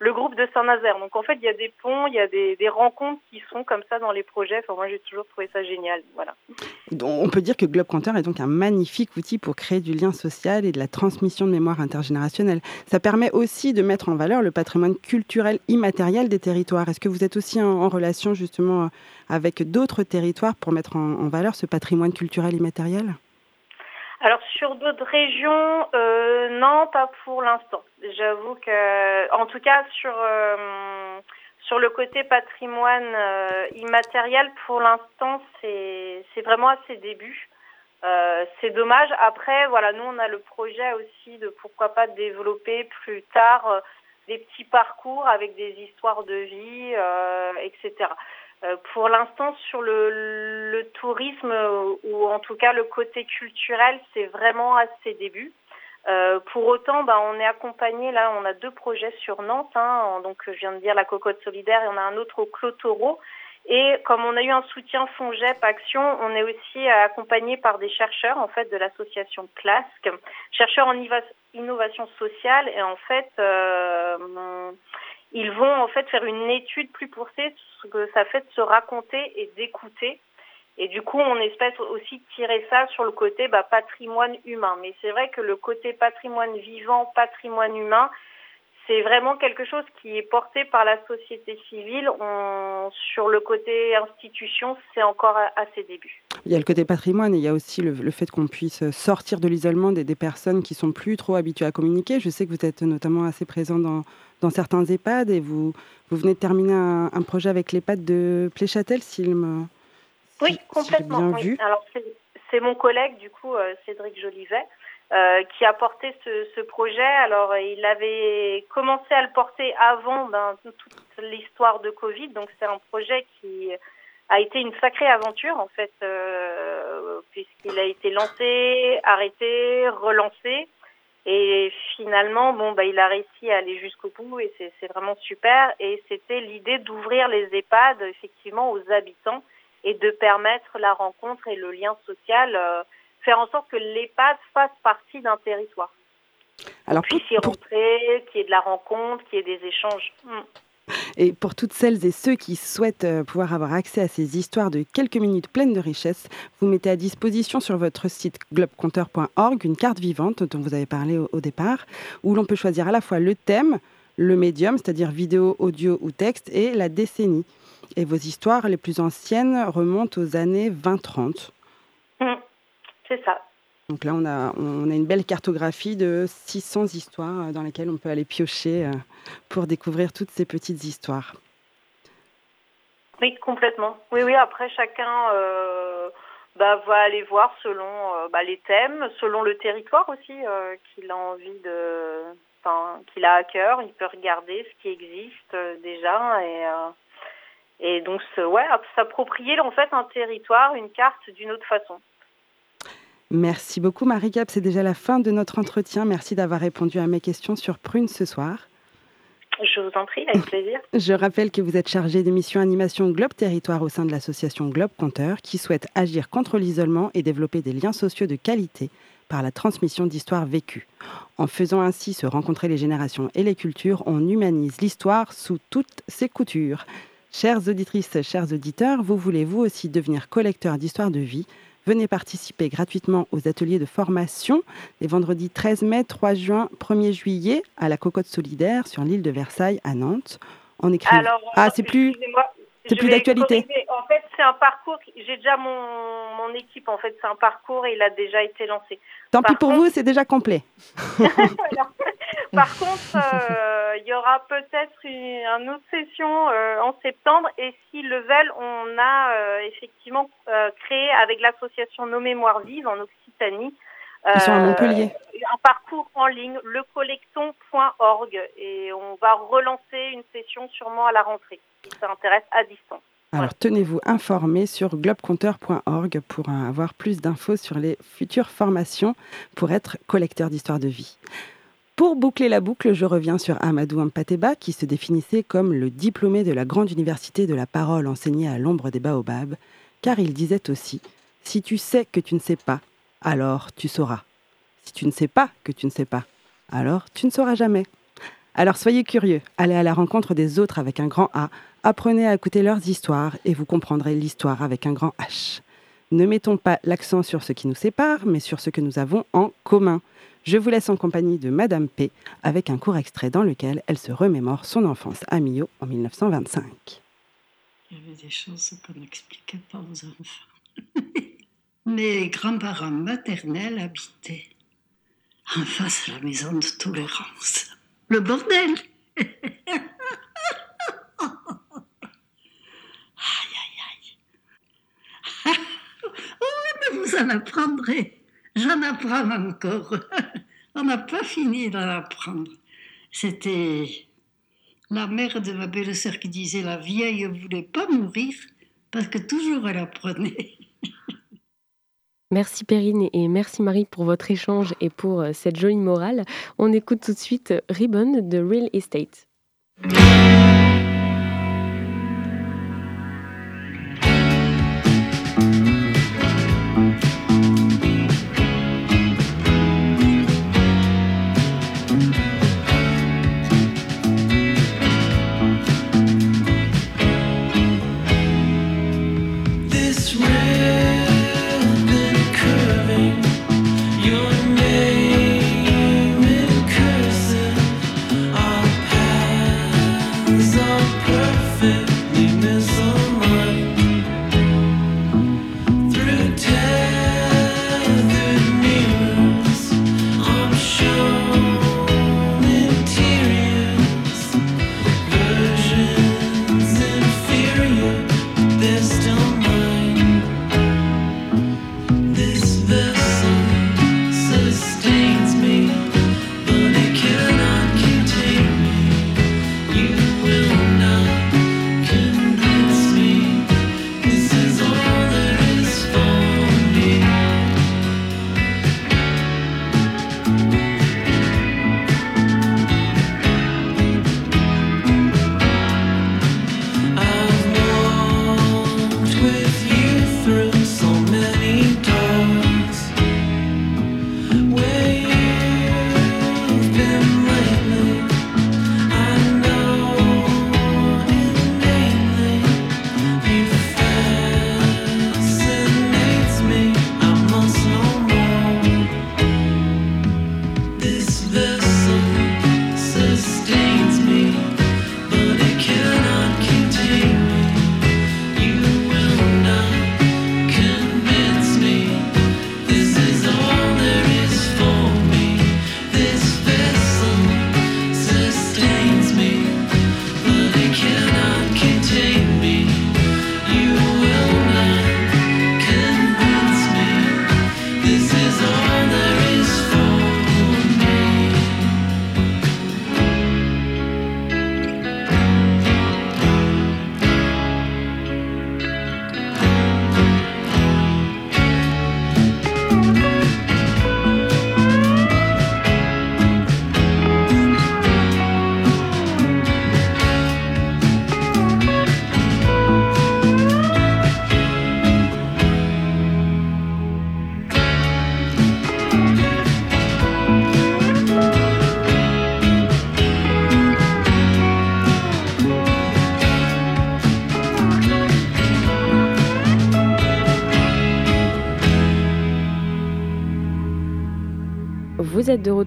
le groupe de Saint-Nazaire. Donc en fait, il y a des ponts, il y a des, rencontres qui sont comme ça dans les projets. Enfin, moi, j'ai toujours trouvé ça génial. Voilà. On peut dire que Globe Compteur est donc un magnifique outil pour créer du lien social et de la transmission de mémoire intergénérationnelle. Ça permet aussi de mettre en valeur le patrimoine culturel immatériel des territoires. Est-ce que vous êtes aussi en, relation justement avec d'autres territoires pour mettre en valeur ce patrimoine culturel immatériel? Alors sur d'autres régions, euh, non, pas pour l'instant. J'avoue que, en tout cas sur euh, sur le côté patrimoine euh, immatériel, pour l'instant, c'est c'est vraiment à ses débuts. Euh, c'est dommage. Après, voilà, nous on a le projet aussi de pourquoi pas développer plus tard euh, des petits parcours avec des histoires de vie, euh, etc. Euh, pour l'instant, sur le, le tourisme euh, ou en tout cas le côté culturel, c'est vraiment à ses débuts. Euh, pour autant, bah, on est accompagné là, on a deux projets sur Nantes. Hein, donc, je viens de dire la cocotte solidaire et on a un autre au Clos Taureau. Et comme on a eu un soutien FONGEP Action, on est aussi accompagné par des chercheurs en fait de l'association CLASC, chercheurs en innovation sociale. Et en fait, euh, ils vont en fait faire une étude plus poussée sur ce que ça fait de se raconter et d'écouter. Et du coup, on espère aussi tirer ça sur le côté bah, patrimoine humain. Mais c'est vrai que le côté patrimoine vivant, patrimoine humain, c'est vraiment quelque chose qui est porté par la société civile. Sur le côté institution, c'est encore à, ses débuts. Il y a le côté patrimoine et il y a aussi le, le fait qu'on puisse sortir de l'isolement des, des personnes qui sont plus trop habituées à communiquer. Je sais que vous êtes notamment assez présent dans, dans certains EHPAD et vous, vous venez de terminer un, un projet avec l'EHPAD de Pléchâtel, s'il me. Oui, si- si complètement. bien oui. vu. Alors, c'est- mon collègue, du coup, euh, Cédric Jolivet, euh, qui a porté ce, ce projet. Alors, il avait commencé à le porter avant ben, toute l'histoire de Covid. Donc, c'est un projet qui a été une sacrée aventure, en fait, euh, puisqu'il a été lancé, arrêté, relancé. Et finalement, bon, bah, il a réussi à aller jusqu'au bout et c'est vraiment super. Et c'était l'idée d'ouvrir les EHPAD effectivement aux habitants et de permettre la rencontre et le lien social, euh, faire en sorte que l'EHPAD fasse partie d'un territoire. Alors, puisse y rentrer, qu'il y ait de la rencontre, qu'il y ait des échanges. Hmm. Et pour toutes celles et ceux qui souhaitent euh, pouvoir avoir accès à ces histoires de quelques minutes pleines de richesse, vous mettez à disposition sur votre site globecompteur.org une carte vivante dont vous avez parlé au, départ, où l'on peut choisir à la fois le thème, le médium, c'est-à-dire vidéo, audio ou texte, et la décennie. Et vos histoires les plus anciennes remontent aux années 20-30. Mmh, c'est ça. Donc là, on a, on a une belle cartographie de 600 histoires euh, dans lesquelles on peut aller piocher euh, pour découvrir toutes ces petites histoires. Oui, complètement. Oui, oui, après, chacun euh, bah, va aller voir selon bah, les thèmes, selon le territoire aussi qu'il a envie de... Qu'il a à cœur. Il peut regarder ce qui existe déjà et... Et donc, ouais, s'approprier en fait un territoire, une carte d'une autre façon. Merci beaucoup Marie-Cap, c'est déjà la fin de notre entretien. Merci d'avoir répondu à mes questions sur Prune ce soir. Je vous en prie, avec plaisir. *laughs* Je rappelle que vous êtes chargé de mission animation Globe Territoire au sein de l'association Globe Compteur qui souhaite agir contre l'isolement et développer des liens sociaux de qualité par la transmission d'histoires vécues. En faisant ainsi se rencontrer les générations et les cultures, on humanise l'histoire sous toutes ses coutures. Chères auditrices, chers auditeurs, vous voulez vous aussi devenir collecteur d'histoires de vie? Venez participer gratuitement aux ateliers de formation les vendredis 13 mai, 3 juin, 1er juillet à la Cocotte Solidaire sur l'île de Versailles à Nantes. En écrivant. ah, c'est plus. C'est plus d'actualité. En fait, c'est un parcours. J'ai déjà mon, mon, équipe. En fait, c'est un parcours et il a déjà été lancé. Tant pis pour vous, c'est déjà complet. *laughs* *laughs* Par contre, euh, il y aura peut-être une, autre session euh, en septembre. Et si le veulent, on a euh, effectivement créé avec l'association Nos Mémoires Vives en Occitanie. Ils sont à Montpellier. Un parcours en ligne, lecollecton.org. Et on va relancer une session sûrement à la rentrée, si ça intéresse à distance. Alors tenez-vous informés sur globecompteur.org pour avoir plus d'infos sur les futures formations pour être collecteur d'histoire de vie. Pour boucler la boucle, je reviens sur Amadou Ampateba qui se définissait comme le diplômé de la grande université de la parole enseignée à l'ombre des baobabs, car il disait aussi Si tu sais que tu ne sais pas, alors tu sauras. Si tu ne sais pas que tu ne sais pas, alors tu ne sauras jamais. Alors soyez curieux, allez à la rencontre des autres avec un grand A Apprenez à écouter leurs histoires et vous comprendrez l'histoire avec un grand H. Ne mettons pas l'accent sur ce qui nous sépare, mais sur ce que nous avons en commun. Je vous laisse en compagnie de Madame P, avec un court extrait dans lequel elle se remémore son enfance à Millau en 1925. Il y avait des choses qu'on n'expliquait pas aux enfants. *laughs* Mes grands-parents maternels habitaient en face de la maison de tolérance. Le bordel *laughs* *laughs* vous en apprendrez. J'en apprends encore. *laughs* On n'a pas fini d'en apprendre. C'était la mère de ma belle-sœur qui disait la vieille ne voulait pas mourir parce que toujours elle apprenait. *laughs* Merci Perrine et merci Marie pour votre échange et pour euh, cette jolie morale. On écoute tout de suite Ribbon de Real Estate.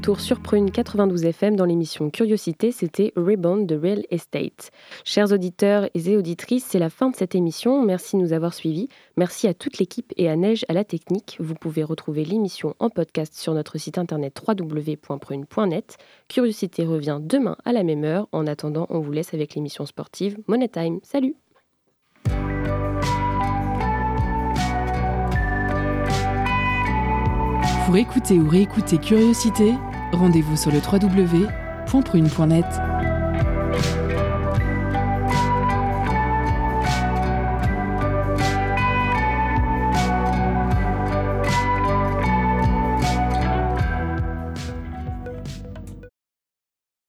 Retour sur Prune 92 FM dans l'émission Curiosité, c'était Rebound de Real Estate. Chers auditeurs et auditrices, c'est la fin de cette émission. Merci de nous avoir suivis. Merci à toute l'équipe et à Neige à la technique. Vous pouvez retrouver l'émission en podcast sur notre site internet www.prune.net. Curiosité revient demain à la même heure. En attendant, on vous laisse avec l'émission sportive Money Time. Salut Pour écouter ou réécouter Curiosité, Rendez-vous sur le www.prune.net.